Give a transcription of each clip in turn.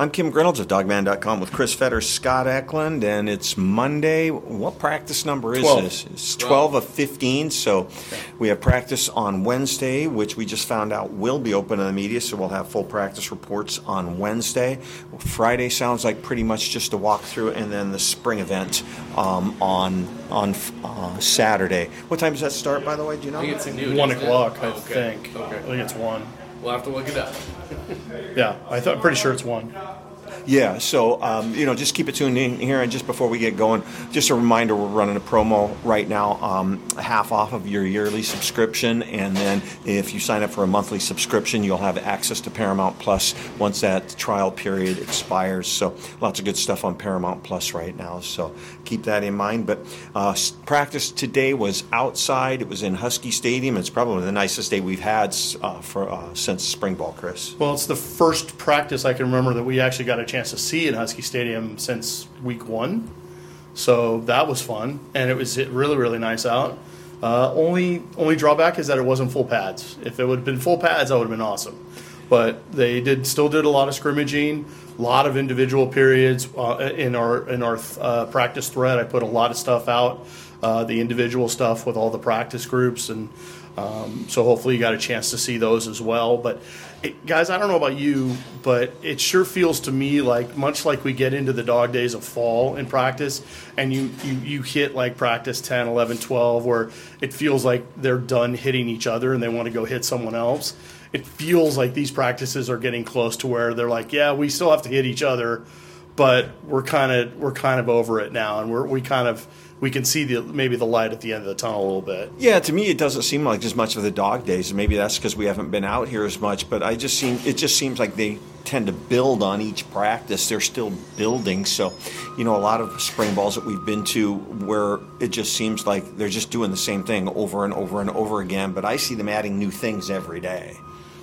I'm Kim Grinolds of Dawgman.com with Chris Fetter, Scott Eklund, and it's Monday. What practice number is 12. this? It's 12 of 15. So we have practice on Wednesday, which we just found out will be open to the media. So we'll have full practice reports on Wednesday. Friday sounds like pretty much just a walkthrough, and then the spring event um, on on uh, Saturday. What time does that start, by the way? Do you know? I think it's noon. One o'clock, I Oh, okay. think. Okay. I think it's one. We'll have to look it up. Yeah, I I'm pretty sure it's one. Yeah, so um, you know, just keep it tuned in here. And just before we get going, just a reminder: we're running a promo right now, um, half off of your yearly subscription, and then if you sign up for a monthly subscription, you'll have access to Paramount Plus once that trial period expires. So lots of good stuff on Paramount Plus right now. So keep that in mind. But uh, practice today was outside. It was in Husky Stadium. It's probably the nicest day we've had uh, for uh, since spring ball, Chris. Well, it's the first practice I can remember that we actually got a chance to see in Husky Stadium since week one. So that was fun, and it was really really nice out. Uh, only only drawback is that it wasn't full pads. If it would have been full pads, that would have been awesome. But they did still did a lot of scrimmaging, a lot of individual periods uh, in our in our uh, practice thread. I put a lot of stuff out, uh, the individual stuff with all the practice groups, and um, so hopefully you got a chance to see those as well. But it, guys, I don't know about you, but it sure feels to me like much like we get into the dog days of fall in practice, and you you, you hit like practice 10, 11, 12, where it feels like they're done hitting each other and they want to go hit someone else. It feels like these practices are getting close to where they're like, yeah, we still have to hit each other, but we're kind of we're kind of over it now, and we're we kind of we can see the maybe the light at the end of the tunnel a little bit. Yeah, to me, it doesn't seem like as much of the dog days. Maybe that's because we haven't been out here as much. But I just seem it just seems like they tend to build on each practice. They're still building. So, you know, a lot of spring balls that we've been to where it just seems like they're just doing the same thing over and over and over again. But I see them adding new things every day.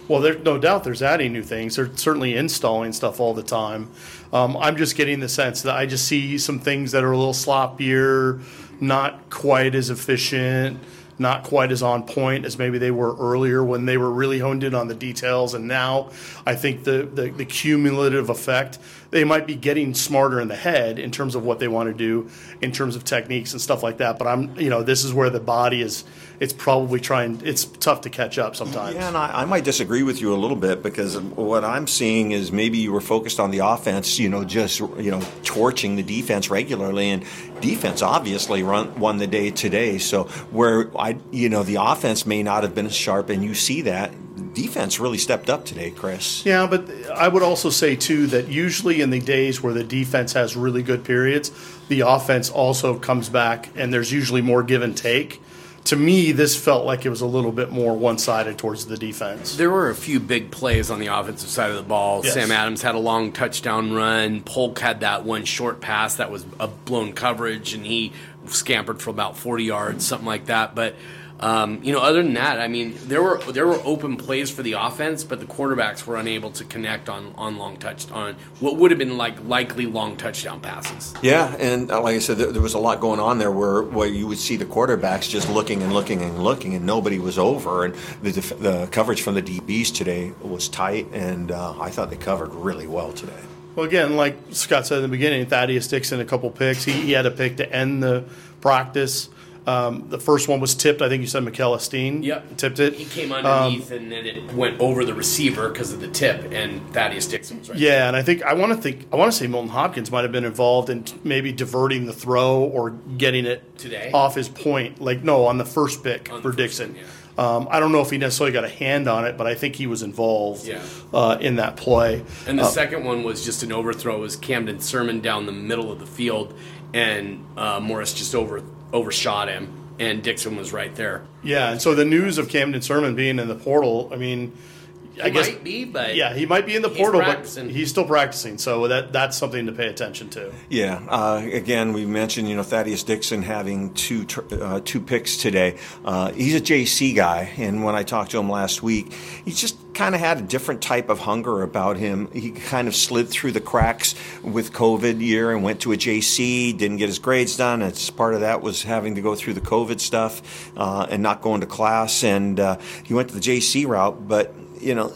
Well, there's no doubt there's adding new things. They're certainly installing stuff all the time. Um, I'm just getting the sense that I just see some things that are a little sloppier, not quite as efficient, not quite as on point as maybe they were earlier when they were really honed in on the details. And now I think the, the, the cumulative effect, they might be getting smarter in the head in terms of what they want to do in terms of techniques and stuff like that. But I'm, you know, this is where the body is, it's probably trying, it's tough to catch up sometimes. Yeah, and I, I might disagree with you a little bit because what I'm seeing is maybe you were focused on the offense, you know, just you know, torching the defense regularly, and defense obviously run, won the day today. So where I, you know, the offense may not have been as sharp, and you see that defense really stepped up today, Chris. Yeah, but I would also say too that usually in the days where the defense has really good periods, the offense also comes back and there's usually more give and take. To me, this felt like it was a little bit more one-sided towards the defense. There were a few big plays on the offensive side of the ball. Yes. Sam Adams had a long touchdown run. Polk had that one short pass that was a blown coverage, and he scampered for about 40 yards, something like that. But um, you know, other than that, I mean, there were there were open plays for the offense, but the quarterbacks were unable to connect on on long touch on what would have been like likely long touchdown passes. Yeah, and uh, like I said, there, there was a lot going on there where, where you would see the quarterbacks just looking and looking and looking, and nobody was over. And the, def- the coverage from the DBs today was tight, and uh, I thought they covered really well today. Well, again, like Scott said in the beginning, Thaddeus Dixon a couple picks. He, he had a pick to end the practice. Um, the first one was tipped. I think you said Makell Esteen Yep. tipped it. He came Um, underneath, and then it went over the receiver because of the tip, and Thaddeus Dixon was right. Yeah, and I think I want to think I want to say Milton Hopkins might have been involved in t- maybe diverting the throw or getting it Today? off his point. Like no, on the first pick On for Dixon. one, um, I don't know if he necessarily got a hand on it, but I think he was involved Yeah. uh, in that play. And the Uh, second one was just an overthrow. It was Camden Sirmon down the middle of the field, and uh, Morris just over overshot him, and Dixon was right there. Yeah, and so the news of Camden Sirmon being in the portal, I mean, I guess might be, but yeah, he might be in the he's portal, but he's still practicing. So that that's something to pay attention to. Yeah. Uh, again, we mentioned you know Thaddeus Dixon having two uh, two picks today. Uh, he's a JC guy, and when I talked to him last week, he just kind of had a different type of hunger about him. He kind of slid through the cracks with COVID year and went to a JC. Didn't get his grades done. It's part of that was having to go through the COVID stuff uh, and not going to class. And uh, he went to the JC route, but you know,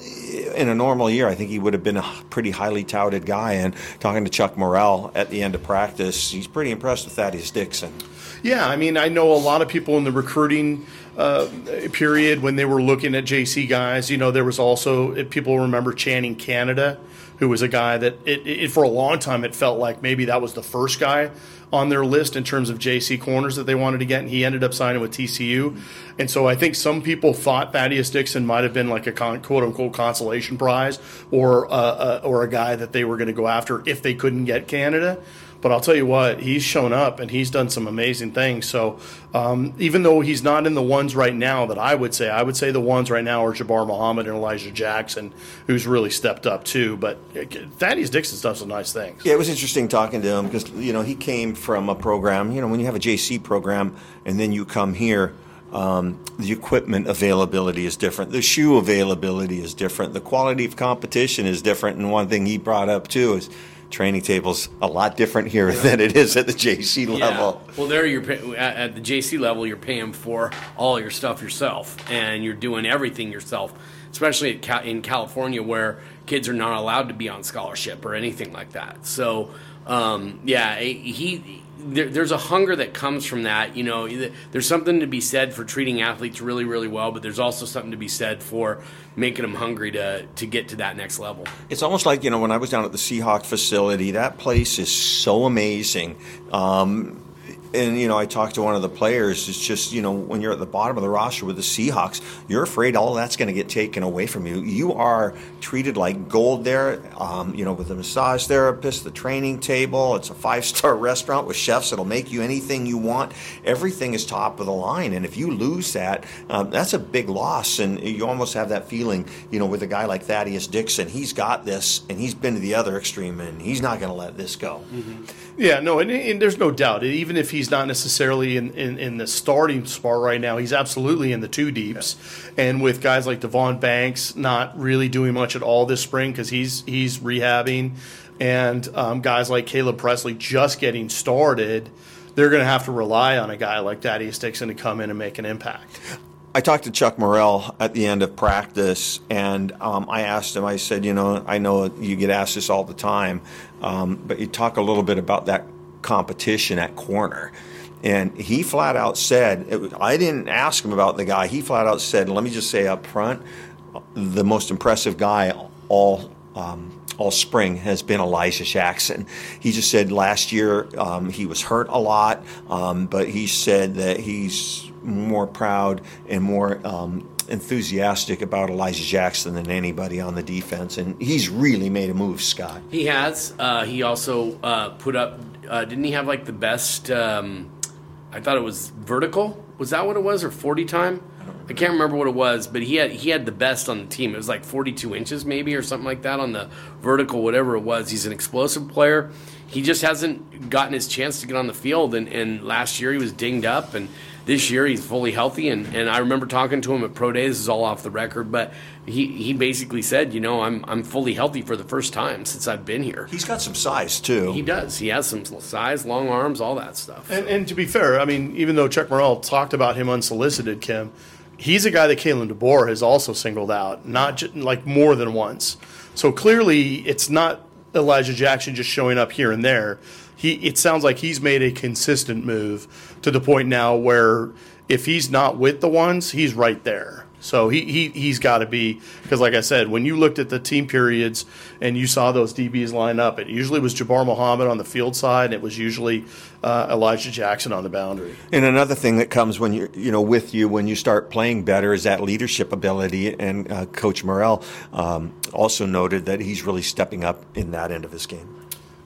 in a normal year, I think he would have been a pretty highly touted guy. And talking to Chuck Morrell at the end of practice, he's pretty impressed with Thaddeus Dixon. Yeah, I mean, I know a lot of people in the recruiting uh, period when they were looking at JC guys. You know, there was also people remember Channing Canada, who was a guy that it, it for a long time it felt like maybe that was the first guy on their list in terms of JC corners that they wanted to get, and he ended up signing with TCU. And so I think some people thought Thaddeus Dixon might have been like a con, quote unquote consolation prize or uh, uh, or a guy that they were going to go after if they couldn't get Canada. But I'll tell you what, he's shown up and he's done some amazing things. So um, even though he's not in the ones right now that I would say, I would say the ones right now are Jabbar Muhammad and Elijah Jackson, who's really stepped up too. But uh, Thaddeus Dixon's done some nice things. Yeah, it was interesting talking to him because you know he came from a program. You know, when you have a JC program and then you come here, um, the equipment availability is different. The shoe availability is different. The quality of competition is different. And one thing he brought up too is training tables a lot different here than it is at the JC level. Yeah. Well, there you're pay- at at the JC level, you're paying for all your stuff yourself, and you're doing everything yourself. Especially at Ca- in California, where kids are not allowed to be on scholarship or anything like that. So, um, yeah, he. There, there's a hunger that comes from that. You know, there's something to be said for treating athletes really, really well, but there's also something to be said for making them hungry to to get to that next level. It's almost like you know when I was down at the Seahawk facility. That place is so amazing. Um, and you know, I talked to one of the players. It's just you know, when you're at the bottom of the roster with the Seahawks, you're afraid all that's going to get taken away from you. You are treated like gold there. Um, you know, with the massage therapist, the training table. It's a five star restaurant with chefs that'll make you anything you want. Everything is top of the line, and if you lose that, um, that's a big loss. And you almost have that feeling, you know, with a guy like Thaddeus Dixon. He's got this, and he's been to the other extreme, and he's not going to let this go. Mm-hmm. Yeah, no, and, and, there's no doubt. Even if he's not necessarily in, in, in, the starting spot right now, he's absolutely in the two deeps. Yeah. And with guys like Davon Banks not really doing much at all this spring because he's he's rehabbing, and um, guys like Caleb Presley just getting started, they're going to have to rely on a guy like Thaddeus Dixon to come in and make an impact. I talked to Chuck Morrell at the end of practice, and um, I asked him. I said, "You know, I know you get asked this all the time, um, but you talk a little bit about that competition at corner." And he flat out said, "I didn't ask him about the guy. He flat out said, let me just say up front, the most impressive guy all." Um, all spring has been Elijah Jackson. He just said last year um, he was hurt a lot, um, but he said that he's more proud and more um, enthusiastic about Elijah Jackson than anybody on the defense, and he's really made a move, Scott. He has. Uh, he also uh, put up. Uh, didn't he have like the best? Um, I thought it was vertical. Was that what it was, or forty time? I can't remember what it was, but he had he had the best on the team. It was like 42 inches, maybe, or something like that on the vertical, whatever it was. He's an explosive player. He just hasn't gotten his chance to get on the field, and, and last year he was dinged up, and this year he's fully healthy. And, and I remember talking to him at pro days. This is all off the record, but he, he basically said, you know, I'm I'm fully healthy for the first time since I've been here. He's got some size too. He does. He has some size, long arms, all that stuff. And, and to be fair, I mean, even though Chuck Morrell talked about him unsolicited, Kim he's a guy that Kalen DeBoer has also singled out, not just, like more than once. So clearly, it's not Elijah Jackson just showing up here and there. He, it sounds like he's made a consistent move to the point now where if he's not with the ones, he's right there. So he, he, he's got to be, because like I said, when you looked at the team periods and you saw those DBs line up, it usually was Jabbar Muhammad on the field side, and it was usually uh, Elijah Jackson on the boundary. And another thing that comes when you you know with you when you start playing better is that leadership ability. And uh, Coach Morrell um, also noted that he's really stepping up in that end of his game.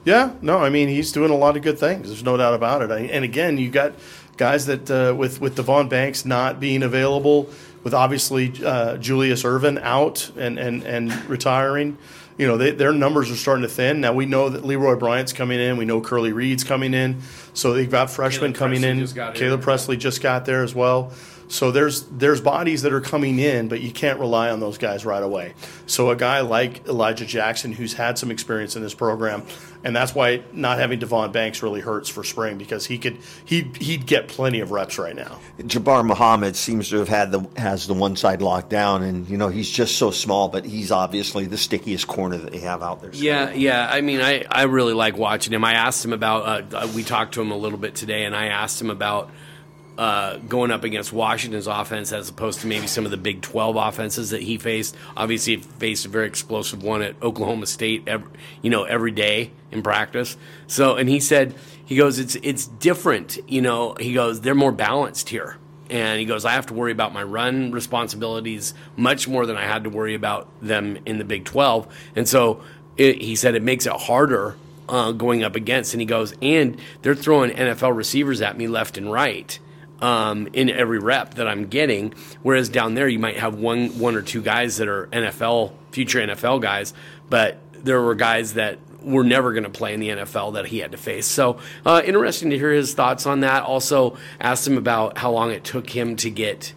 Yeah, no, I mean he's doing a lot of good things. There's no doubt about it. I, and again, you got guys that uh, with with Davon Banks not being available, with obviously uh, Julius Irvin out and and and retiring. You know, they, their numbers are starting to thin. Now we know that Leroy Bryant's coming in. We know Curly Reed's coming in. So they've got freshmen Caleb coming Presley in. Caleb. Presley just got there as well. So there's there's bodies that are coming in, but you can't rely on those guys right away. So a guy like Elijah Jackson, who's had some experience in this program, and that's why not having Davon Banks really hurts for spring because he could he he'd get plenty of reps right now. Jabbar Muhammad seems to have had the has the one side locked down, and you know he's just so small, but he's obviously the stickiest corner that they have out there. Yeah, yeah. I mean, I, I really like watching him. I asked him about. Uh, we talked to him a little bit today, and I asked him about uh, going up against Washington's offense as opposed to maybe some of the Big Twelve offenses that he faced. Obviously, he faced a very explosive one at Oklahoma State. Every, you know, every day in practice. So, and he said he goes, it's it's different. You know, he goes, they're more balanced here. And he goes, I have to worry about my run responsibilities much more than I had to worry about them in the Big 12. And so it, he said it makes it harder uh, going up against. And he goes, and they're throwing NFL receivers at me left and right um, in every rep that I'm getting. Whereas down there, you might have one one or two guys that are NFL future NFL guys, but there were guys that were never going to play in the NFL that he had to face. So uh, interesting to hear his thoughts on that. Also asked him about how long it took him to get.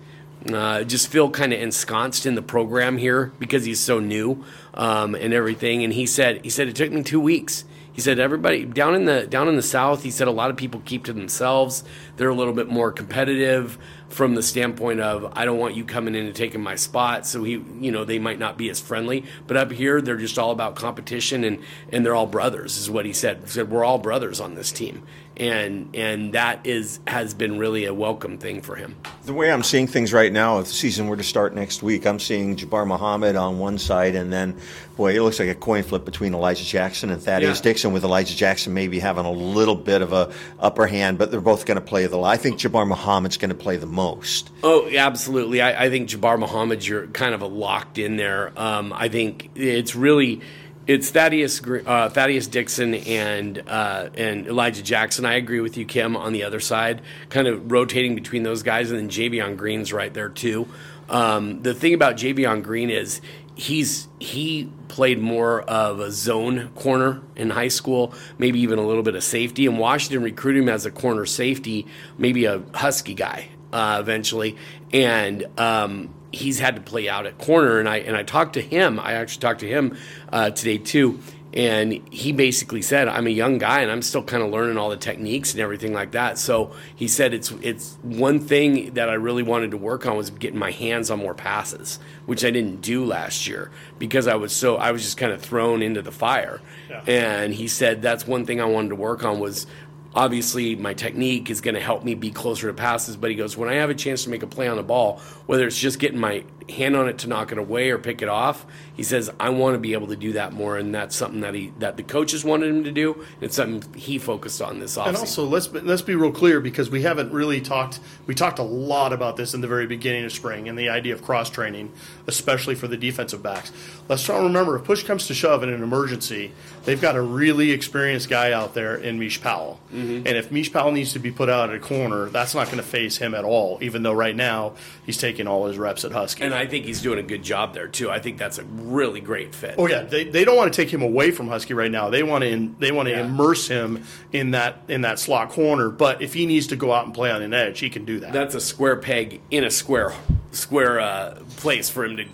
Uh, just feel kind of ensconced in the program here because he's so new um, and everything. And he said he said it took me two weeks. He said everybody down in the down in the south. He said a lot of people keep to themselves. They're a little bit more competitive from the standpoint of I don't want you coming in and taking my spot. So he, you know, they might not be as friendly. But up here, they're just all about competition and and they're all brothers. Is what he said. He said we're all brothers on this team, and and that is has been really a welcome thing for him. The way I'm seeing things right now, if the season were to start next week, I'm seeing Jabbar Muhammad on one side, and then, boy, it looks like a coin flip between Elijah Jackson and Thaddeus Yeah. Dixon, with Elijah Jackson maybe having a little bit of a upper hand, but they're both going to play the. I think Jabbar Muhammad's going to play the most. Oh, absolutely. I, I think Jabbar Muhammad, you're kind of locked in there. Um, I think it's really it's Thaddeus uh, Thaddeus Dixon and uh, and Elijah Jackson. I agree with you, Kim, on the other side, kind of rotating between those guys, and then Javion Green's right there too. Um, the thing about Javion Green is he's he played more of a zone corner in high school, maybe even a little bit of safety. And Washington recruited him as a corner safety, maybe a husky guy uh, eventually, and um, he's had to play out at corner. And I and I talked to him. I actually talked to him uh, today too. And he basically said, "I'm a young guy, and I'm still kind of learning all the techniques and everything like that." So he said, "It's it's one thing that I really wanted to work on was getting my hands on more passes, which I didn't do last year because I was so I was just kind of thrown into the fire." And he said that's one thing I wanted to work on was obviously my technique is going to help me be closer to passes but he goes when i have a chance to make a play on the ball whether it's just getting my hand on it to knock it away or pick it off he says i want to be able to do that more and that's something that he that the coaches wanted him to do and it's something he focused on this offseason And also, let's be, let's be real clear because we haven't really talked. We talked a lot about this in the very beginning of spring and the idea of cross training, especially for the defensive backs. Let's try to remember if push comes to shove in an emergency, they've got a really experienced guy out there in Mish Powell. Mm-hmm. And if Mish Powell needs to be put out at a corner, that's not going to face him at all. Even though right now he's taking all his reps at Husky. and i think he's doing a good job there too i think that's a really great fit Oh yeah, they, they don't want to take him away from Husky right now. They want to in, they want to Yeah. immerse him in that in that slot corner. But if he needs to go out and play on an edge, he can do that. that's a square peg in a square square uh, place for him to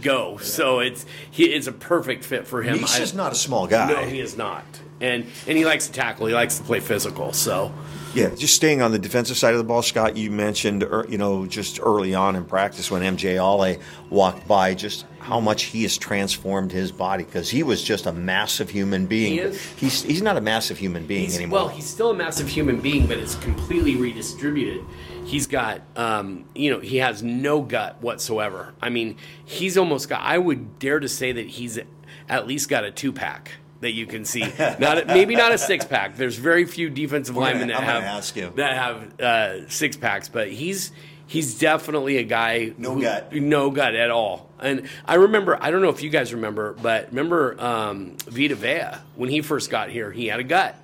go so it's he, it's a perfect fit for him He's just not a small guy. No, he is not. And and he likes to tackle. He likes to play physical. So Yeah, just staying on the defensive side of the ball, Scott. You mentioned, er, you know, just early on in practice when MJ Ale walked by, just how much he has transformed his body because he was just a massive human being. He is. He's he's not a massive human being he's, anymore. well, he's still a massive human being, but it's completely redistributed. He's got, um, you know, he has no gut whatsoever. I mean, he's almost got. I would dare to say that he's at least got a two pack. That you can see, not a, maybe not a six pack. There's very few defensive linemen gonna- that have ask you. that have uh, six packs, but he's he's definitely a guy No who- gut. no gut at all. And I remember, I don't know if you guys remember, but remember um, Vita Vea when he first got here, he had a gut,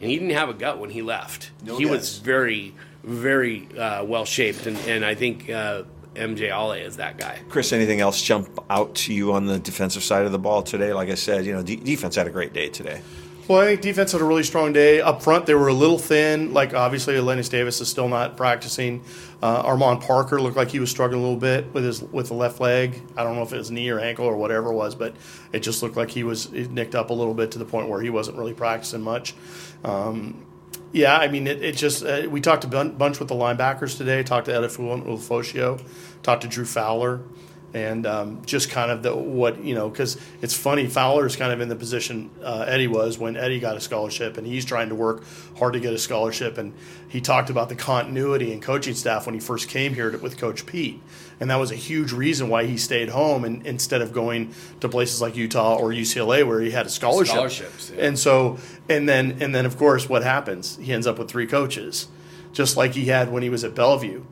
and he didn't have a gut when he left. No he was very, very uh, well shaped, and, and I think uh, MJ Ale is that guy. Chris, anything else jump out to you on the defensive side of the ball today? Like I said, you know, de- defense had a great day today. Well, I think defense had a really strong day. Up front, they were a little thin. Like, obviously, Lennox Davis is still not practicing. Uh, Armon Parker looked like he was struggling a little bit with his with the left leg. I don't know if it was knee or ankle or whatever it was, but it just looked like he was nicked up a little bit to the point where he wasn't really practicing much. Um, yeah, I mean, it, it just, uh, we talked a bunch with the linebackers today, talked to Edefuan Ulofoshio, talked to Drew Fowler, and um, just kind of the what, you know, because it's funny, Fowler's kind of in the position uh, Eddie was when Eddie got a scholarship, and he's trying to work hard to get a scholarship. And he talked about the continuity and coaching staff when he first came here to, with Coach Pete. And that was a huge reason why he stayed home and instead of going to places like Utah or UCLA where he had a scholarship. Scholarships, yeah. And so, and then, and then, of course, what happens? He ends up with three coaches, just like he had when he was at Bellevue.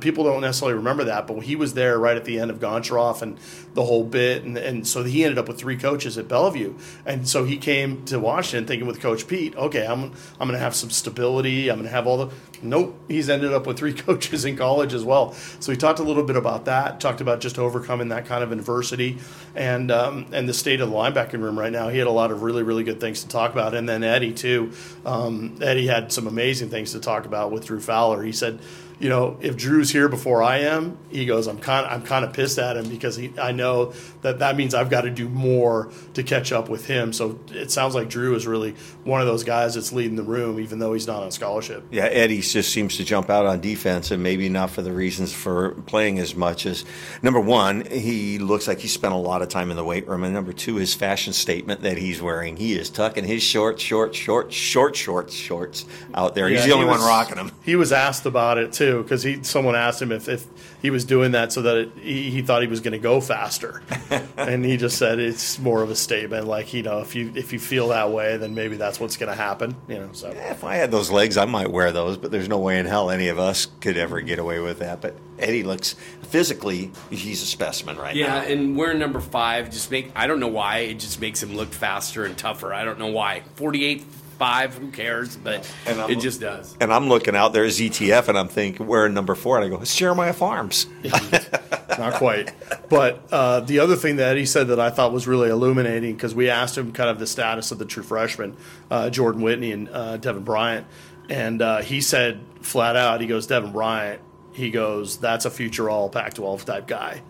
People don't necessarily remember that, but he was there right at the end of Goncharoff and the whole bit, and, and so he ended up with three coaches at Bellevue, and so he came to Washington thinking with Coach Pete, okay, I'm I'm going to have some stability, I'm going to have all the. Nope, he's ended up with three coaches in college as well. So he talked a little bit about that, talked about just overcoming that kind of adversity, and um, and the state of the linebacking room right now. He had a lot of really really good things to talk about, and then Eddie too. Um, Eddie had some amazing things to talk about with Drew Fowler. He said you know, if Drew's here before I am, he goes, I'm kind, I'm kind of pissed at him because he, I know that that means I've got to do more to catch up with him. So it sounds like Drew is really one of those guys that's leading the room, even though he's not on scholarship. Yeah, Eddie just seems to jump out on defense, and maybe not for the reasons for playing as much as number one, he looks like he spent a lot of time in the weight room, and number two, his fashion statement that he's wearing. He is tucking his short, short, short, short, shorts, shorts out there. he's the only he one rocking them. He was asked about it too because he someone asked him if, if he was doing that so that it, he, he thought he was going to go faster, and he just said it's more of a statement like you know if you if you feel that way then maybe that's what's going to happen you know so If I had those legs, I might wear those, but there's no way in hell any of us could ever get away with that. But Eddie looks physically, he's a specimen right Yeah, now. Yeah, and wearing number five just make I don't know why it just makes him look faster and tougher. I don't know why. Forty eight five, who cares? But And it just does. And I'm looking out there as ZTF, and I'm thinking, wearing number four, and I go, it's Jeremiah Farms. not quite. But uh, the other thing that he said that I thought was really illuminating because we asked him kind of the status of the true freshmen, uh, Jordan Whitney and uh, Devin Bryant, and uh, he said flat out, he goes, Devin Bryant, he goes, that's a future All Pac-12 type guy.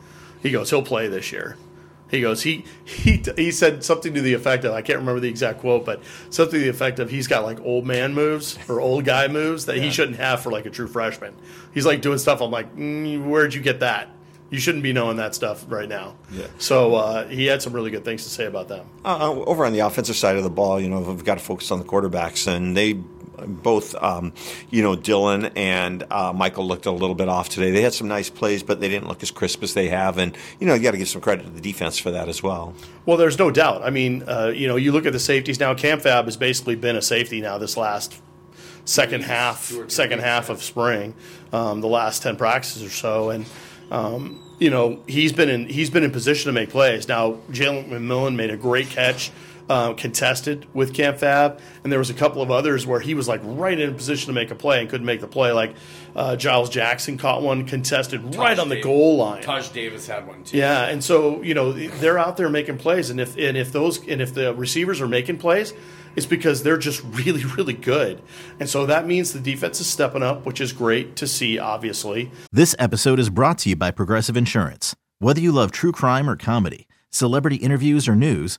He goes, he'll play this year. He goes, he he he said something to the effect of I can't remember the exact quote, but something to the effect of he's got like old man moves or old guy moves that he shouldn't have for like a true freshman. He's like doing stuff. I'm like, mm, where'd you get that? You shouldn't be knowing that stuff right now. Yeah. So uh, he had some really good things to say about them. Uh, over on the offensive side of the ball, you know, we've got to focus on the quarterbacks, and they both, um, you know, Dylan and uh, Michael looked a little bit off today. They had some nice plays, but they didn't look as crisp as they have, and you know, you got to give some credit to the defense for that as well. Well, there's no doubt. I mean, uh, you know, you look at the safeties now. Cam Fab has basically been a safety now this last second half, two or three second weeks, half of spring, um, the last ten practices or so, and um, you know he's been in he's been in position to make plays. Now Jalen McMillan made a great catch. Uh, contested with Cam Fab, and there was a couple of others where he was like right in a position to make a play and couldn't make the play. Like uh, Giles Jackson caught one contested right on the Davis- goal line. Taj Davis had one too. Yeah, and so you know they're out there making plays, and if and if those and if the receivers are making plays, it's because they're just really really good, and so that means the defense is stepping up, which is great to see. Obviously, This episode is brought to you by Progressive Insurance. Whether you love true crime or comedy, celebrity interviews or news,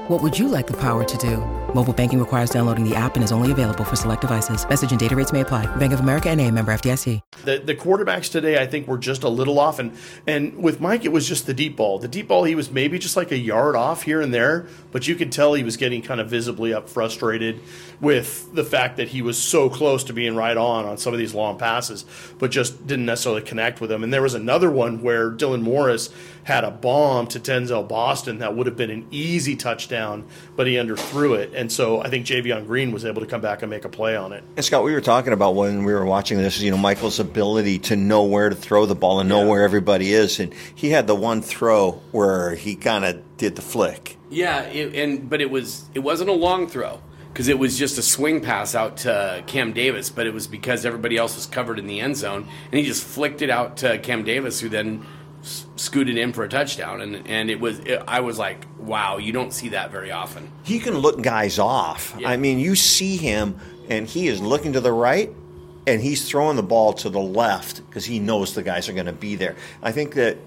What would you like the power to do? Mobile banking requires downloading the app and is only available for select devices. Message and data rates may apply. Bank of America and a member FDIC. The, the quarterbacks today, I think, were just a little off. And, and with Mike, it was just the deep ball. The deep ball, he was maybe just like a yard off here and there, but you could tell he was getting kind of visibly up frustrated with the fact that he was so close to being right on on some of these long passes, but just didn't necessarily connect with them. And there was another one where Dylan Morris had a bomb to Denzel Boston that would have been an easy touchdown, but he underthrew it. And so I think Javion Green was able to come back and make a play on it. And Scott, we were talking about when we were watching this, you know, Michael's ability to know where to throw the ball and know Yeah. where everybody is. And he had the one throw where he kind of did the flick. Yeah, it, and but it was it wasn't a long throw because it was just a swing pass out to Cam Davis, but it was because everybody else was covered in the end zone, and he just flicked it out to Cam Davis, who then s- scooted in for a touchdown, and and it was it, I was like, wow, you don't see that very often. He can look guys off. Yeah. I mean, you see him and he is looking to the right and he's throwing the ball to the left because he knows the guys are going to be there. I think that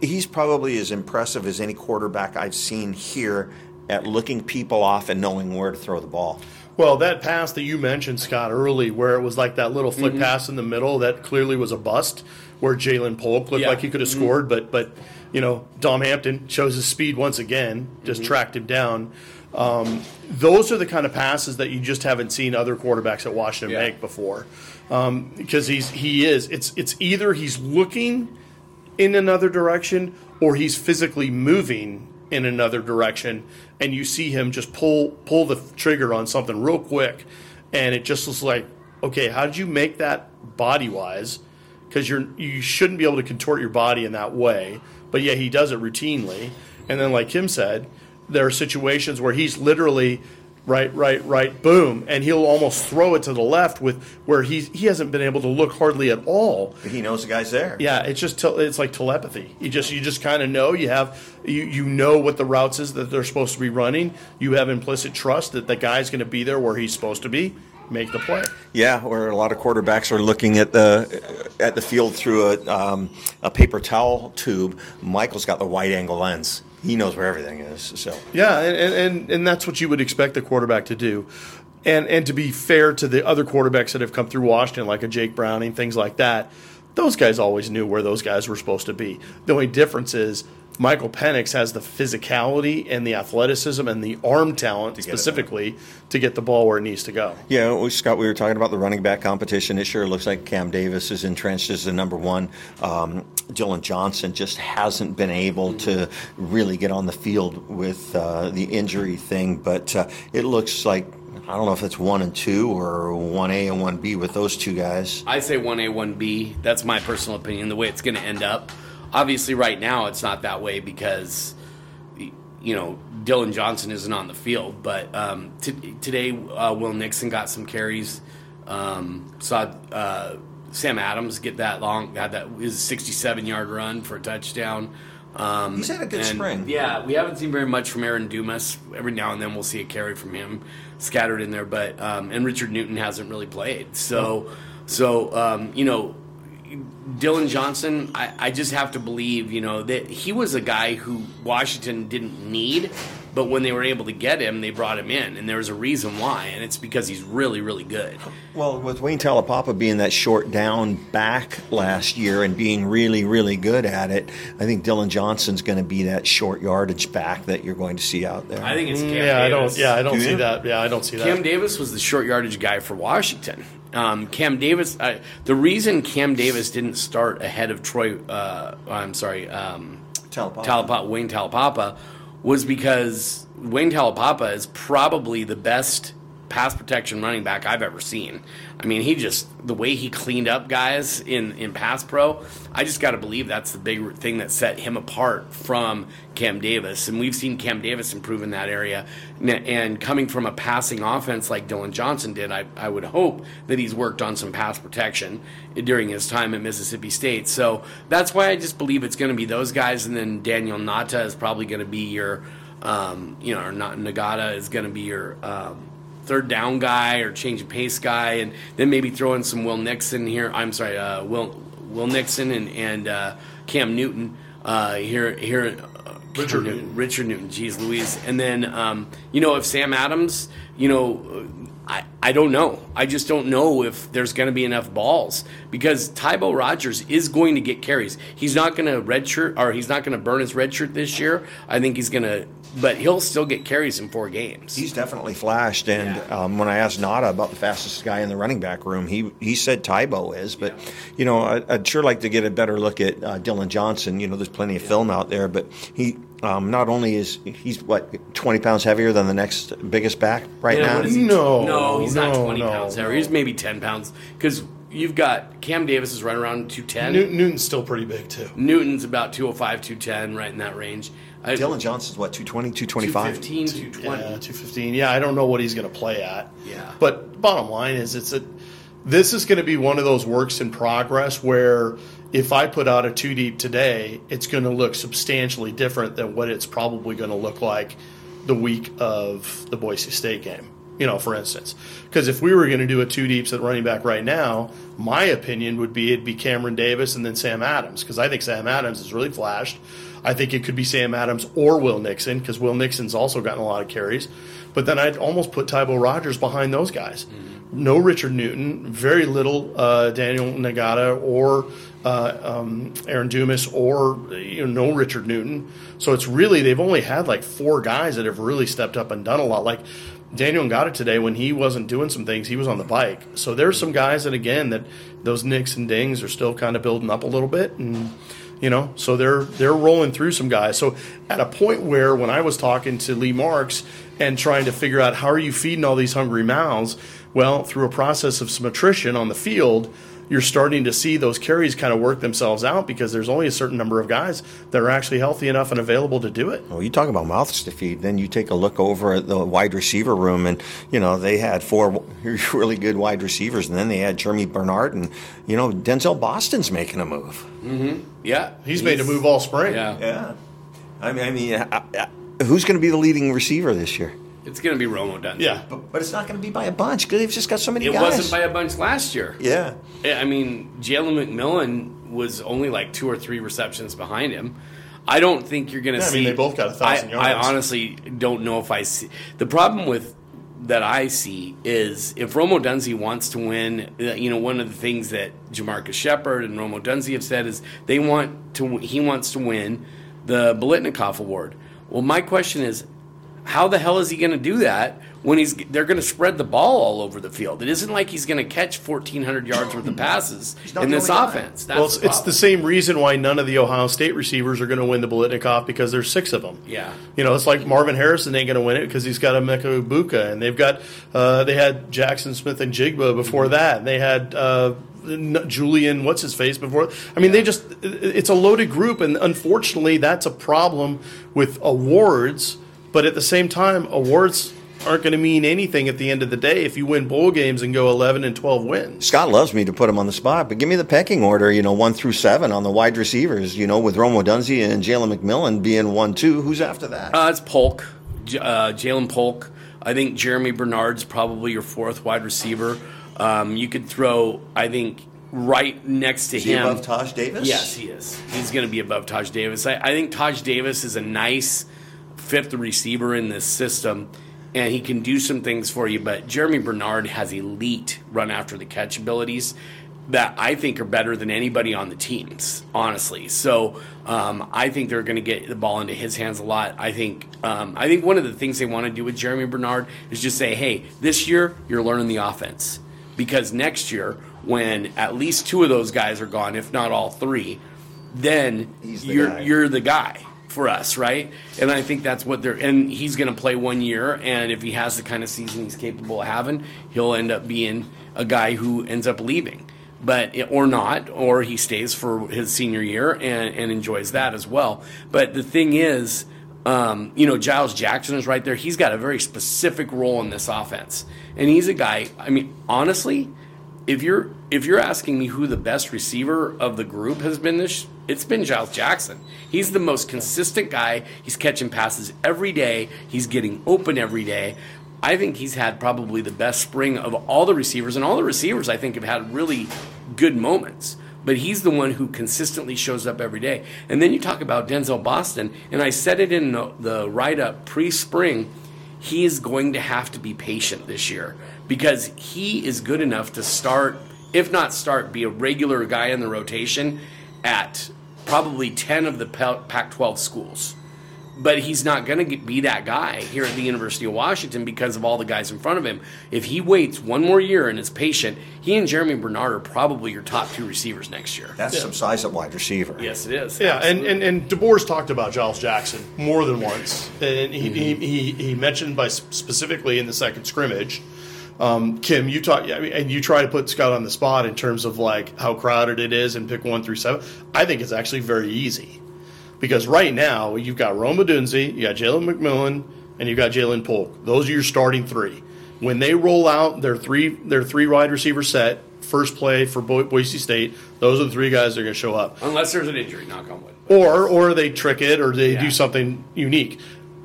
he's probably as impressive as any quarterback I've seen here at looking people off and knowing where to throw the ball. Well, that pass that you mentioned, Scott, early, where it was like that little flick mm-hmm. pass in the middle, that clearly was a bust, where Jalen Polk looked Yeah. like he could have scored, but but you know, Dom Hampton shows his speed once again, just tracked him down. Um, those are the kind of passes that you just haven't seen other quarterbacks at Washington Yeah. make before, um, because he's he is it's it's either he's looking in another direction or he's physically moving in another direction and you see him just pull pull the trigger on something real quick and it just looks like okay how did you make that body wise because you're you shouldn't be able to contort your body in that way but yeah he does it routinely and then like kim said there are situations where he's literally right, right, right, boom, and he'll almost throw it to the left with where he he hasn't been able to look hardly at all. But he knows the guy's there. Yeah, it's just tel- it's like telepathy. You just you just kind of know you have you you know what the routes is that they're supposed to be running. You have implicit trust that the guy's going to be there where he's supposed to be. Make the play. Yeah, where a lot of quarterbacks are looking at the at the field through a um, a paper towel tube. Michael's got the wide angle lens. He knows where everything is. So Yeah, and, and, and, and that's what you would expect the quarterback to do. And and to be fair to the other quarterbacks that have come through Washington, like a Jake Browning, things like that, those guys always knew where those guys were supposed to be. The only difference is Michael Penix has the physicality and the athleticism and the arm talent get it specifically to get the ball where it needs to go. yeah, well, Scott, we were talking about the running back competition. It sure looks like Cam Davis is entrenched as the number one. Um, Dillon Johnson just hasn't been able to really get on the field with uh, the injury thing, but uh, it looks like. I don't know if it's one and two or one A and one B with those two guys. I say one A, one B. That's my personal opinion. The way it's going to end up. Obviously, right now it's not that way because you know Dillon Johnson isn't on the field. But um, t- today, uh, Will Nixon got some carries. Um, saw uh, Sam Adams get that long, had that his 67 yard run for a touchdown. Um, He's had a good and, spring. Yeah, we haven't seen very much from Aaron Dumas. Every now and then we'll see a carry from him scattered in there, but um, and Richard Newton hasn't really played. So, so um, you know, Dillon Johnson, I, I just have to believe, you know, that he was a guy who Washington didn't need, but when they were able to get him, they brought him in, and there was a reason why, and it's because he's really, really good. Well, with Wayne Taulapapa being that short down back last year and being really, really good at it, I think Dillon Johnson's going to be that short yardage back that you're going to see out there. I think it's Cam Mm, yeah, I don't. Yeah, I don't Do see you? that. Yeah, I don't see that. Cam Davis was the short yardage guy for Washington. Um, Cam Davis, uh, the reason Cam Davis didn't start ahead of Troy, uh, I'm sorry, um, Taulapapa. Talapa- Wayne Taulapapa, was because Wayne Taulapapa is probably the best pass protection running back I've ever seen. I mean, he just the way he cleaned up guys in in pass pro. I just got to believe that's the big thing that set him apart from Cam Davis, and we've seen Cam Davis improve in that area. And coming from a passing offense like Dillon Johnson did, I, I would hope that he's worked on some pass protection during his time at Mississippi State. So that's why I just believe it's going to be those guys, and then Daniel Nata is probably going to be your, um, you know, or not Ngata is going to be your. Um, third down guy or change of pace guy, and then maybe throw in some Will Nixon here. I'm sorry, uh, Will Will Nixon and and uh, Cam Newton uh, here here. Uh, Richard Newton, Newton. Richard Newton, geez Louise, and then um, you know if Sam Adams, you know, I I don't know. I just don't know if there's going to be enough balls because Tybo Rogers is going to get carries. He's not going to redshirt or he's not going to burn his redshirt this year. I think he's going to, but he'll still get carries in four games. He's definitely flashed, and Yeah. um, when I asked Nada about the fastest guy in the running back room, he he said Tybo is. But you know, I, I'd sure like to get a better look at uh, Dillon Johnson. You know, there's plenty of film out there, but he um, not only is he's what 20 pounds heavier than the next biggest back right Yeah, now. he? No, no, he's not 20 no, pounds heavier. He's maybe 10 pounds because you've got Cam Davis is right around 210. Newton, Newton's still pretty big too. Newton's about 205, 210, right in that range. I, Dillon Johnson's what 220, 225. 215, 220. Yeah, 215. Yeah, I don't know what he's going to play at. Yeah. But bottom line is, it's a. This is going to be one of those works in progress where if I put out a two deep today, it's going to look substantially different than what it's probably going to look like the week of the Boise State game. You know, for instance, because if we were going to do a two deeps at running back right now, my opinion would be it'd be Cameron Davis and then Sam Adams because I think Sam Adams has really flashed. I think it could be Sam Adams or Will Nixon because Will Nixon's also gotten a lot of carries. But then I'd almost put Tybo Rogers behind those guys. No Richard Newton, very little uh, Daniel Ngata or uh, um, Aaron Dumas or you know no Richard Newton. So it's really they've only had like four guys that have really stepped up and done a lot. Like Daniel got it today, when he wasn't doing some things, he was on the bike. So there's some guys that again that those nicks and dings are still kind of building up a little bit, and you know, so they're they're rolling through some guys. So at a point where when I was talking to Lee Marks and trying to figure out how are you feeding all these hungry mouths, well, through a process of some attrition on the field. You're starting to see those carries kind of work themselves out because there's only a certain number of guys that are actually healthy enough and available to do it. Well, you talk about mouths to feed. Then you take a look over at the wide receiver room, and you know they had four really good wide receivers, and then they had Germie Bernard, and you know Denzel Boston's making a move. Yeah. He's made a move all spring. Yeah. Yeah, I mean, I mean, uh, uh, who's going to be the leading receiver this year? It's going to be Rome Odunze. Yeah. But, but it's not going to be by a bunch because they've just got so many It guys. wasn't by a bunch last year. yeah, I mean, Jalen McMillan was only like two or three receptions behind him. I don't think you're going to Yeah, I see. mean, they both got a thousand I, I honestly don't know if I see the problem with that I see is if Rome Odunze wants to win. uh, You know, one of the things that JaMarcus Shephard and Rome Odunze have said is they want to. He wants to win the Biletnikoff Award. Well, my question is, how the hell is he going to do that when he's they're going to spread the ball all over the field? It isn't like he's going to catch 1,400 yards worth of passes in this offense. That's well, it's, the it's the same reason why none of the Ohio State receivers are going to win the Biletnikoff because there's six of them. Yeah. You know, it's like Marvin Harrison ain't going to win it because he's got a Mecca Ibuka, and they've got uh, they had Jaxon Smith-Njigba before Mm-hmm. that. And they had uh, Julian, what's his face before. I mean, they just it's a loaded group, and unfortunately, that's a problem with awards. But at the same time, awards aren't going to mean anything at the end of the day if you win bowl games and go 11 and 12 wins. Scott loves me to put him on the spot, but give me the pecking order. You know, one through seven on the wide receivers. You know, with Rome Odunze and Jalen McMillan being one, two. Who's after that? Uh, it's Polk, uh, Jalen Polk. I think Germie Bernard's probably your fourth wide receiver. Um, you could throw, I think, right next to Is he him. above Taj Davis? Yes, he is. He's going to be above Taj Davis. I, I think Taj Davis is a nice fifth receiver in this system, and he can do some things for you. But Germie Bernard has elite run after the catch abilities that I think are better than anybody on the teams, honestly. So um, I think they're going to get the ball into his hands a lot. I think um, I think one of the things they want to do with Germie Bernard is just say, hey, this year you're learning the offense because next year when at least two of those guys are gone, if not all three, then the you're guy. you're the guy for us, right? And I think that's what they're and he's going to play one year, and if he has the kind of season he's capable of having, he'll end up being a guy who ends up leaving. But or not, or he stays for his senior year and, and enjoys that as well. But the thing is, um, you know, Giles Jackson is right there. He's got a very specific role in this offense, and he's a guy. I mean, honestly, if you're if you're asking me who the best receiver of the group has been this, it's been Giles Jackson. He's the most consistent guy. He's catching passes every day. He's getting open every day. I think he's had probably the best spring of all the receivers, and all the receivers I think have had really good moments. But he's the one who consistently shows up every day. And then you talk about Denzel Boston, and I said it in the, the write up pre spring. He is going to have to be patient this year because he is good enough to start, if not start, be a regular guy in the rotation at probably 10 of the Pac 12 schools but he's not going to be that guy here at the University of Washington because of all the guys in front of him. If he waits one more year and is patient, he and Germie Bernard are probably your top two receivers next year. That's yeah. some size at wide receiver. Yes, it is. Yeah, and, and, and DeBoer's talked about Giles Jackson more than once. And he, mm-hmm. he, he, he, mentioned by specifically in the second scrimmage. Um, Kim, you talk, and you try to put Scott on the spot in terms of like how crowded it is and pick one through seven. I think it's actually very easy because right now, you've got Rome Odunze, you got Jalen McMillan, and you've got Ja'Lynn Polk. Those are your starting three. When they roll out their three their three wide receiver set, first play for Bo- Boise State, those are the three guys that are going to show up. Unless there's an injury, knock on wood. Or or they trick it, or they yeah. do something unique.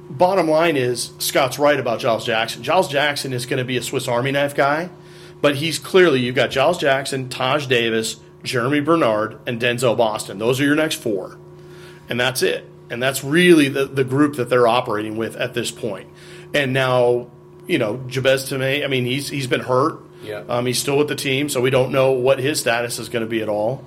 Bottom line is Scott's right about Giles Jackson. Giles Jackson is going to be a Swiss Army knife guy, but he's clearly you've got Giles Jackson, Taj Davis, Germie Bernard, and Denzel Boston. Those are your next four and that's it. And that's really the, the group that they're operating with at this point. And now, you know, Jabez Tomei, I mean, he's he's been hurt. Yeah. Um, he's still with the team, so we don't know what his status is going to be at all.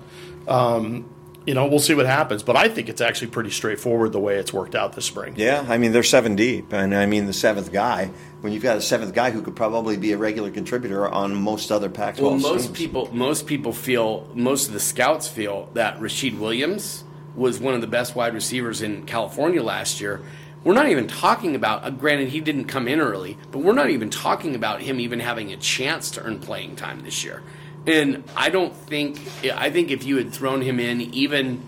Um, you know, we'll see what happens. But I think it's actually pretty straightforward the way it's worked out this spring. Yeah, I mean they're seven deep, and I mean the seventh guy. When you've got a seventh guy who could probably be a regular contributor on most other Pac-12 well, most teams. people, most people feel, most of the scouts feel that Rashid Williams was one of the best wide receivers in California last year. We're not even talking about, uh, granted, he didn't come in early, but we're not even talking about him even having a chance to earn playing time this year. And I don't think, I think if you had thrown him in, even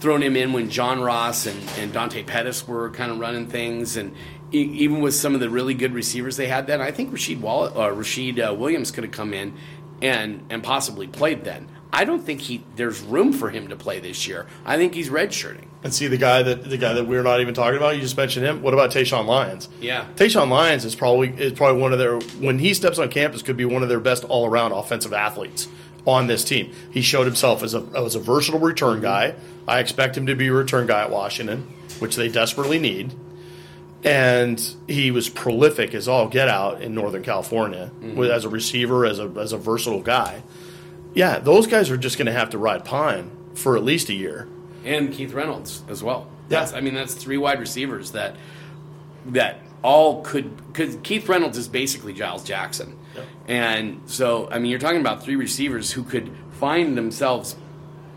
thrown him in when John Ross and, and Dante Pettis were kind of running things, and even with some of the really good receivers they had then, I think Rashid, Wall- uh, Rashid uh, Williams could have come in and, and possibly played then. I don't think he there's room for him to play this year. I think he's redshirting. And see the guy that the guy that we're not even talking about. You just mentioned him. What about Tayshawn Lyons? Yeah, Tayshawn Lyons is probably is probably one of their when he steps on campus could be one of their best all around offensive athletes on this team. He showed himself as a as a versatile return guy. I expect him to be a return guy at Washington, which they desperately need. And he was prolific as all get out in Northern California mm-hmm. as a receiver, as a as a versatile guy yeah, those guys are just going to have to ride Pine for at least a year. And Keith Reynolds as well. Yeah. That's, I mean, that's three wide receivers that that all could because Keith Reynolds is basically Giles Jackson, yeah. and so I mean, you're talking about three receivers who could find themselves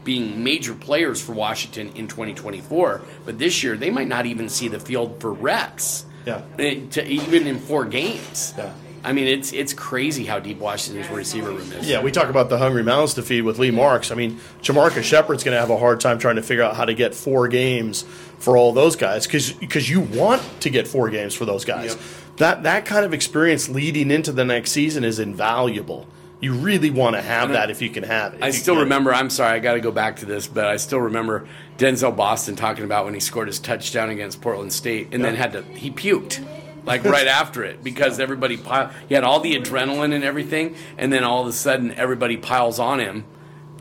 being major players for Washington in 2024, but this year they might not even see the field for reps. Yeah. Eh, to, even in four games. Yeah. I mean, it's it's crazy how deep Washington's receiver room is. Yeah, we talk about the hungry mouths to feed with Lee Marks. I mean, JaMarcus Shephard's going to have a hard time trying to figure out how to get four games for all those guys because you want to get four games for those guys. Yep. That that kind of experience leading into the next season is invaluable. You really want to have that if you can have it. I still remember. I'm sorry, I got to go back to this, but I still remember Denzel Boston talking about when he scored his touchdown against Portland State, and then had to he puked like right after it because everybody pile, he had all the adrenaline and everything and then all of a sudden everybody piles on him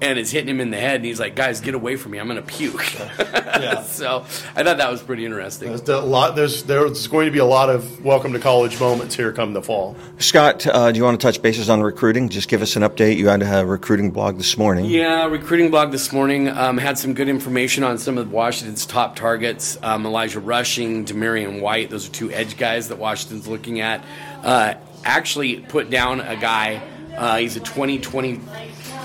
and it's hitting him in the head, and he's like, "Guys, get away from me! I'm going to puke." yeah. so I thought that was pretty interesting. There's a lot. There's there's going to be a lot of welcome to college moments here come the fall. Scott, uh, do you want to touch bases on recruiting? Just give us an update. You had a recruiting blog this morning. Yeah, recruiting blog this morning um, had some good information on some of Washington's top targets: um, Elijah Rushing, Damarian White. Those are two edge guys that Washington's looking at. Uh, actually, put down a guy. Uh, he's a 2020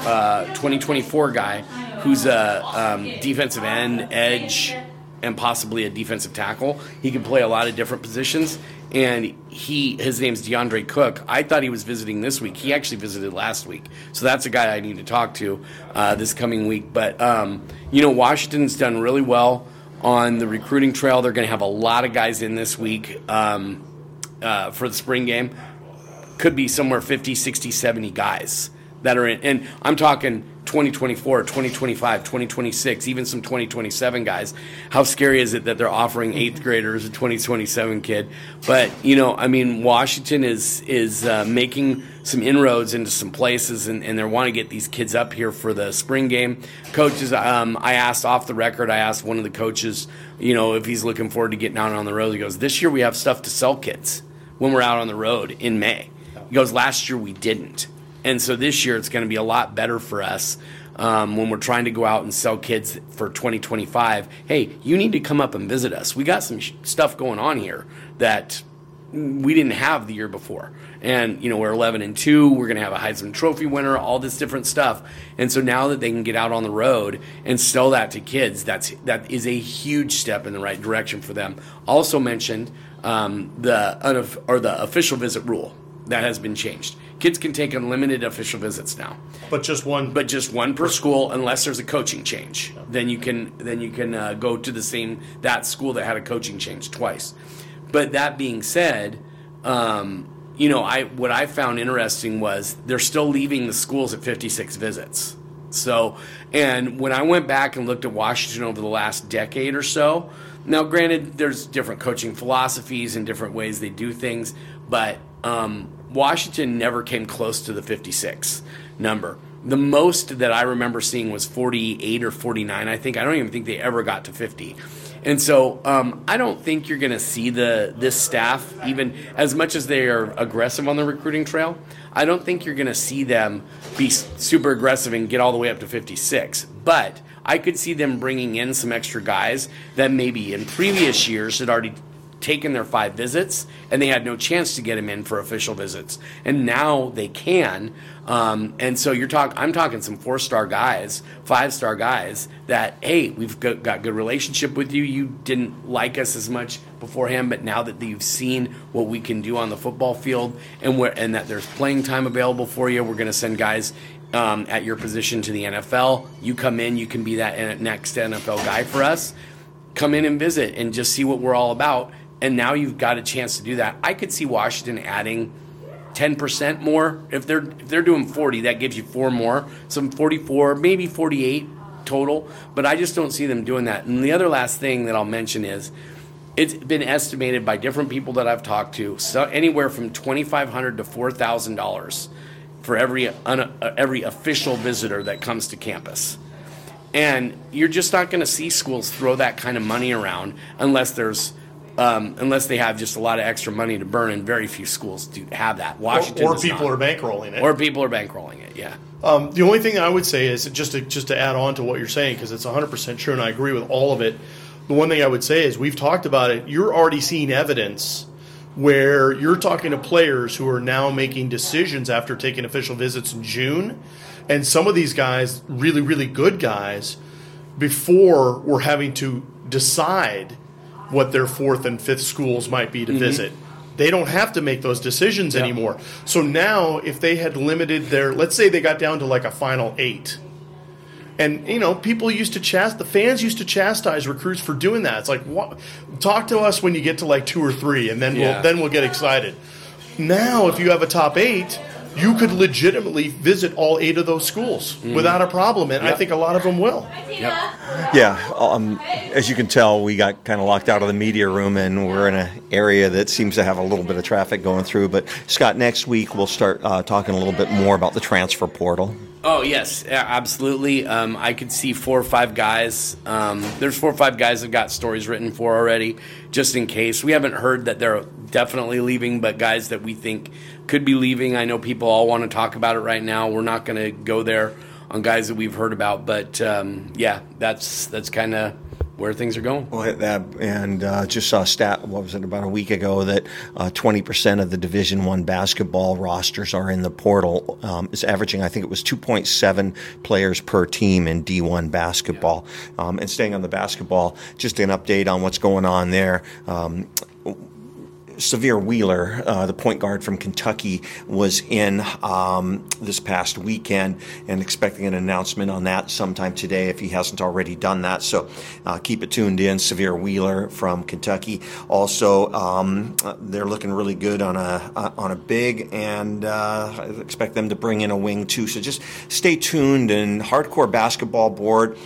uh, 2024 guy who's a um, defensive end, edge, and possibly a defensive tackle. He can play a lot of different positions. And he, his name's DeAndre Cook. I thought he was visiting this week. He actually visited last week, so that's a guy I need to talk to uh, this coming week. But um, you know, Washington's done really well on the recruiting trail. They're going to have a lot of guys in this week um, uh, for the spring game. Could be somewhere 50, 60, 70 guys that are in, and I'm talking 2024, 2025, 2026, even some 2027 guys. How scary is it that they're offering eighth graders a 2027 kid? But you know, I mean, Washington is is uh, making some inroads into some places, and, and they want to get these kids up here for the spring game. Coaches, um, I asked off the record, I asked one of the coaches, you know, if he's looking forward to getting out on the road. He goes, "This year we have stuff to sell kids when we're out on the road in May." He goes, "Last year we didn't." And so this year it's going to be a lot better for us um, when we're trying to go out and sell kids for 2025. Hey, you need to come up and visit us. We got some sh- stuff going on here that we didn't have the year before. And you know we're 11 and two. We're going to have a Heisman Trophy winner, all this different stuff. And so now that they can get out on the road and sell that to kids, that's that is a huge step in the right direction for them. Also mentioned um, the unaf- or the official visit rule that has been changed. Kids can take unlimited official visits now, But just one. but just one per school unless there's a coaching change. Then you can then you can uh, go to the same that school that had a coaching change twice. But that being said, um, you know, I what I found interesting was they're still leaving the schools at 56 visits. So, and when I went back and looked at Washington over the last decade or so, now granted, there's different coaching philosophies and different ways they do things, but um, Washington never came close to the 56 number. The most that I remember seeing was 48 or 49. I think I don't even think they ever got to 50. And so um, I don't think you're going to see the this staff even as much as they are aggressive on the recruiting trail. I don't think you're going to see them be super aggressive and get all the way up to 56. But I could see them bringing in some extra guys that maybe in previous years had already taken their five visits and they had no chance to get him in for official visits. And now they can um, and so you're talking i'm talking some four star guys five star guys that hey we've got, got good relationship with you. You didn't like us as much beforehand but now that you've seen what we can do on the football field and where and that there's playing time available for you we're going to send guys um, at your position to the nfl you come in you can be that next nfl guy for us. Come in and visit and just see what we're all about. And now you've got a chance to do that. I could see Washington adding 10% more. If they're if they're doing 40, that gives you four more. Some 44, maybe 48 total, but I just don't see them doing that. And the other last thing that I'll mention is it's been estimated by different people that I've talked to, so anywhere from 2500 to $4,000 for every un, uh, every official visitor that comes to campus. And you're just not going to see schools throw that kind of money around unless there's um, unless they have just a lot of extra money to burn, and very few schools do have that. or, Washington or does people not. are bankrolling it. or people are bankrolling it. Yeah, Um, the only thing I would say is just to, just to add on to what you're saying because it's 100% true and I agree with all of it. The one thing I would say is we've talked about it. You're already seeing evidence where you're talking to players who are now making decisions after taking official visits in June, and some of these guys, really really good guys, before we're having to decide what their fourth and fifth schools might be to mm-hmm. visit. They don't have to make those decisions anymore. So now, if they had limited their, let's say they got down to like a final eight, and you know, people used to chast the fans used to chastise recruits for doing that. It's like, what? Talk to us when you get to like two or three, and then Yeah. we'll then we'll get excited. Now, if you have a top eight, you could legitimately visit all eight of those schools without a problem, and I think a lot of them will. Yeah, um, as you can tell, we got kind of locked out of the media room, and we're in an area that seems to have a little bit of traffic going through. But Scott, next week we'll start uh, talking a little bit more about the transfer portal. Oh yes, yeah, absolutely. Um, I could see four or five guys. Um, there's four or five guys that have got stories written for already, just in case. We haven't heard that they're definitely leaving, but guys that we think could be leaving. I know people all want to talk about it right now. We're not going to go there on guys that we've heard about, but um, yeah, that's that's kind of where things are going. Well, that and uh, just saw a stat. What was it about a week ago that uh, twenty percent of the Division One basketball rosters are in the portal. Um, it's averaging, I think it was two point seven players per team in D one basketball. Um, and staying on the basketball, just an update on what's going on there. Um, Sahvir Wheeler, uh, the point guard from Kentucky, was in um, this past weekend and expecting an announcement on that sometime today if he hasn't already done that. So uh, keep it tuned in. Sahvir Wheeler from Kentucky. Also, um, they're looking really good on a uh, on a big, and uh, I expect them to bring in a wing too. So just stay tuned and hardcore basketball board.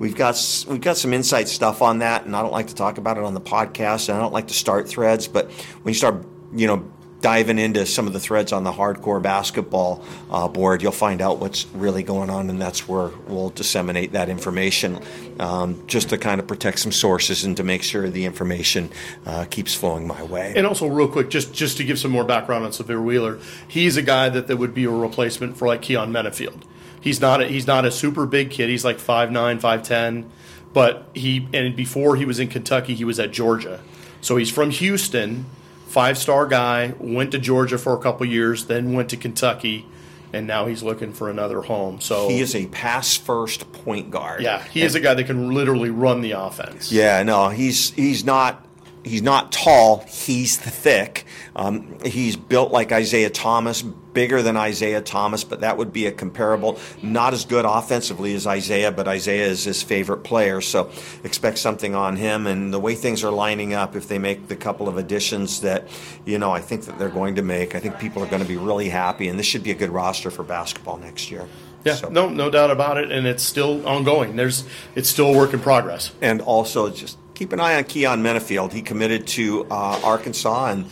We've got we've got some inside stuff on that, and I don't like to talk about it on the podcast, and I don't like to start threads. But when you start, you know, diving into some of the threads on the hardcore basketball uh, board, you'll find out what's really going on, and that's where we'll disseminate that information, um, just to kind of protect some sources and to make sure the information uh, keeps flowing my way. And also, real quick, just just to give some more background on Sahvir Wheeler, he's a guy that, that would be a replacement for like Keyon Menifield. He's not a, he's not a super big kid. He's like 5'9", 5'10", but he and before he was in Kentucky, he was at Georgia. So he's from Houston, five star guy. Went to Georgia for a couple years, then went to Kentucky, and now he's looking for another home. So he is a pass first point guard. Yeah, he is a guy that can literally run the offense. Yeah, no, he's he's not he's not tall. He's thick. Um, he's built like Isaiah Thomas, bigger than Isaiah Thomas, but that would be a comparable. Not as good offensively as Isaiah, but Isaiah is his favorite player, so expect something on him. And the way things are lining up, if they make the couple of additions that you know I think that they're going to make, I think people are going to be really happy, and this should be a good roster for basketball next year. Yeah, so. no, no doubt about it, and it's still ongoing. There's, it's still a work in progress. And also, just keep an eye on Keyon Menifield. He committed to uh, Arkansas, and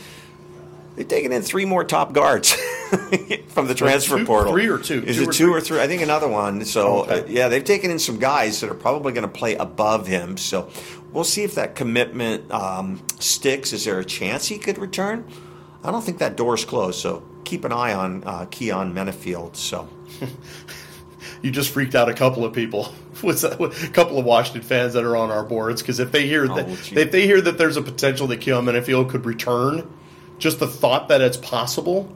they've taken in three more top guards from the transfer two, portal. Three or two? Is two it or two three? or three? I think another one. So okay. uh, yeah, they've taken in some guys that are probably going to play above him. So we'll see if that commitment um, sticks. Is there a chance he could return? I don't think that door's closed. So keep an eye on uh, Keyon Menifield. So. you just freaked out a couple of people with a couple of Washington fans that are on our boards because if they hear that Oh, if they hear that there's a potential that Keyon Menifield could return, just the thought that it's possible,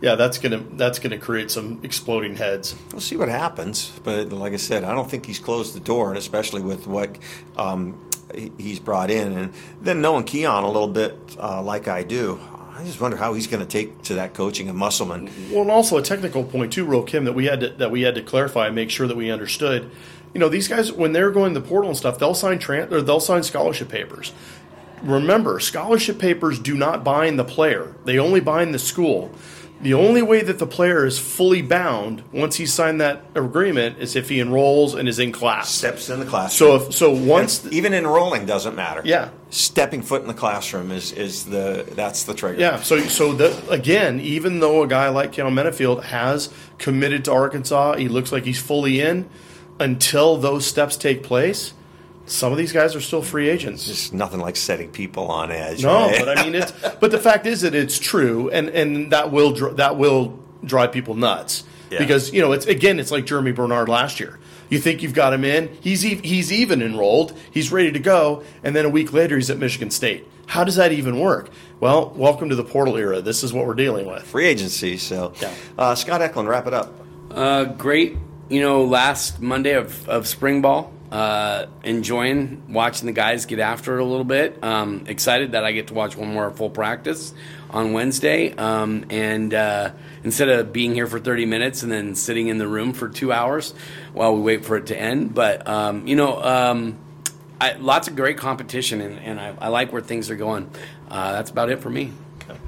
yeah, that's gonna that's gonna create some exploding heads. We'll see what happens, but like I said, I don't think he's closed the door, and especially with what um, he's brought in, and then knowing Keon a little bit uh, like I do, I just wonder how he's going to take to that coaching of Musselman. Well, and also a technical point too, real Kim, that we had to that we had to clarify and make sure that we understood. You know, these guys when they're going to the portal and stuff, they'll sign tran- or they'll sign scholarship papers. Remember, scholarship papers do not bind the player; they only bind the school. The only way that the player is fully bound once he signed that agreement is if he enrolls and is in class. Steps in the classroom. So if so, once And even enrolling doesn't matter. Yeah. stepping foot in the classroom is is the that's the trigger. Yeah. So so the, again, even though a guy like Keyon Menifield has committed to Arkansas, he looks like he's fully in. Until those steps take place, some of these guys are still free agents. Just nothing like setting people on edge. No, right? but I mean it's. But the fact is that it's true, and and that will dr- that will drive people nuts Yeah. because you know it's again it's like Germie Bernard last year. You think you've got him in, he's e- he's even enrolled, he's ready to go, and then a week later he's at Michigan State. How does that even work? Well, welcome to the portal era. This is what we're dealing with. free agency. So, Yeah. uh, Scott Eklund, wrap it up. Uh, great. You know, last Monday of, of spring ball, uh, enjoying watching the guys get after it a little bit. Um, excited that I get to watch one more full practice on Wednesday. Um, and uh, instead of being here for 30 minutes and then sitting in the room for two hours while we wait for it to end. But, um, you know, um, I, lots of great competition, and, and I, I like where things are going. Uh, that's about it for me.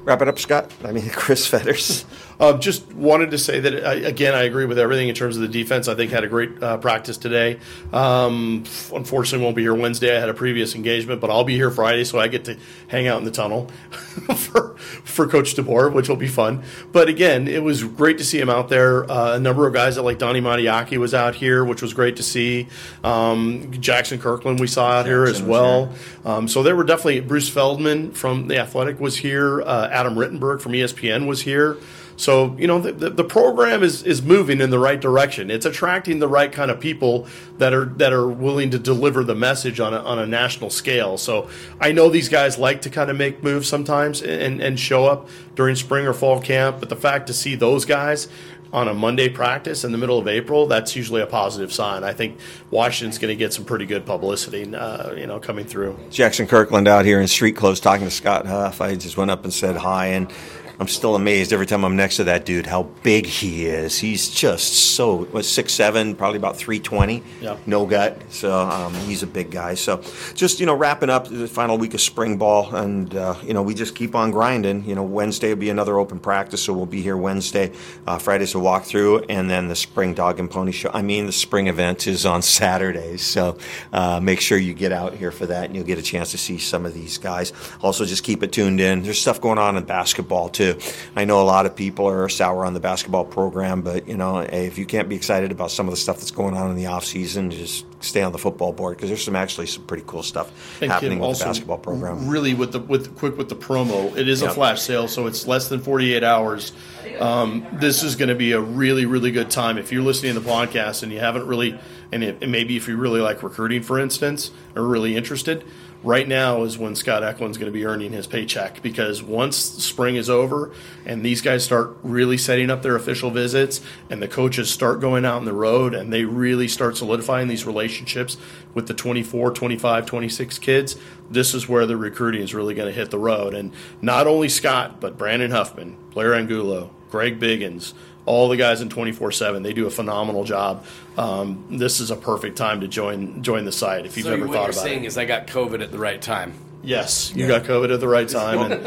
Wrap it up, Scott. I mean, Chris Fetters. Uh, just wanted to say that I, again, I agree with everything in terms of the defense. I think had a great uh, practice today. Um, unfortunately, won't be here Wednesday. I had a previous engagement, but I'll be here Friday, so I get to hang out in the tunnel for for Coach DeBoer, which will be fun. But again, it was great to see him out there. Uh, a number of guys that like Donnie Matiaki was out here, which was great to see. Um, Jackson Kirkland we saw out here as Jackson was well. Um, so there were definitely Bruce Feldman from the Athletic was here. Uh, Adam Rittenberg from ESPN was here. So you know the, the, the, program is is moving in the right direction. It's attracting the right kind of people that are that are willing to deliver the message on a, on a national scale. So I know these guys like to kind of make moves sometimes and, and show up during spring or fall camp. But the fact to see those guys on a Monday practice in the middle of April, that's usually a positive sign. I think Washington's going to get some pretty good publicity, uh, you know, coming through. Jackson Kirkland out here in street clothes talking to Scott Huff. I just went up and said hi, and I'm still amazed every time I'm next to that dude how big he is. He's just so what six seven, probably about three twenty. Yeah. No gut. So um, he's a big guy. So just you know wrapping up the final week of spring ball, and uh, you know we just keep on grinding. You know Wednesday will be another open practice, so we'll be here Wednesday. Uh, Friday's a walkthrough, and then the spring dog and pony show. I mean the spring event is on Saturdays, so uh, make sure you get out here for that, and you'll get a chance to see some of these guys. Also, just keep it tuned in. There's stuff going on in basketball too too. I know a lot of people are sour on the basketball program, but you know, if you can't be excited about some of the stuff that's going on in the off season, just stay on the football board because there's some actually some pretty cool stuff and happening Kim, with the basketball program. Really, with the with quick with the promo, it is a flash sale, so it's less than 48 hours. Um, this is going to be a really really good time if you're listening to the podcast and you haven't really, and, it, and maybe if you really like recruiting, for instance, are really interested right now is when Scott Eklund's going to be earning his paycheck because once spring is over and these guys start really setting up their official visits and the coaches start going out on the road and they really start solidifying these relationships with the 24, 25, 26 kids, this is where the recruiting is really going to hit the road. And not only Scott, but Brandon Huffman, Blair Angulo, Greg Biggins, all the guys in 24/7 they do a phenomenal job um, this is a perfect time to join join the site if you've so ever thought about it. What you're saying is I got COVID at the right time. Yes, you yeah. got COVID at the right time. And,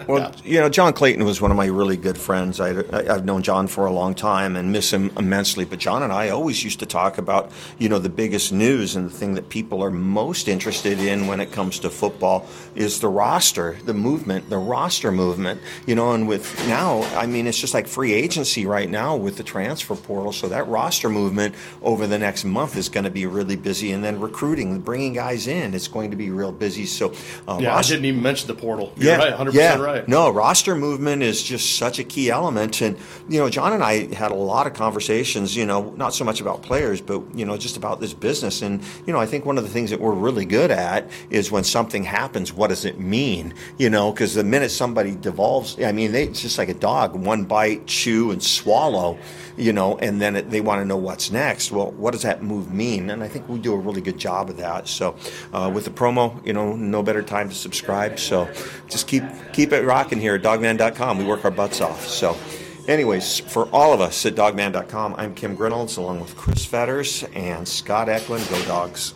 well, yeah. you know, John Clayton was one of my really good friends. I, have known John for a long time and miss him immensely. But John and I always used to talk about, you know, the biggest news and the thing that people are most interested in when it comes to football is the roster, the movement, the roster movement. You know, and with now, I mean, it's just like free agency right now with the transfer portal. So that roster movement over the next month is going to be really busy, and then recruiting, bringing guys in, it's going to be real busy. So uh, yeah, roster, I didn't even mention the portal. You're yeah, right, 100% yeah. right. No, roster movement is just such a key element. And, you know, John and I had a lot of conversations, you know, not so much about players, but, you know, just about this business. And, you know, I think one of the things that we're really good at is when something happens, what does it mean? You know, because the minute somebody devolves, I mean, they, it's just like a dog one bite, chew, and swallow, you know, and then it, they want to know what's next. Well, what does that move mean? And I think we do a really good job of that. So uh, with the promo, you know, no better time to subscribe. So just keep keep it rocking here at dawgman.com. We work our butts off. So anyways, for all of us at dawgman.com, I'm Kim Grinolds along with Chris Fetters and Scott Eklund. Go Dogs.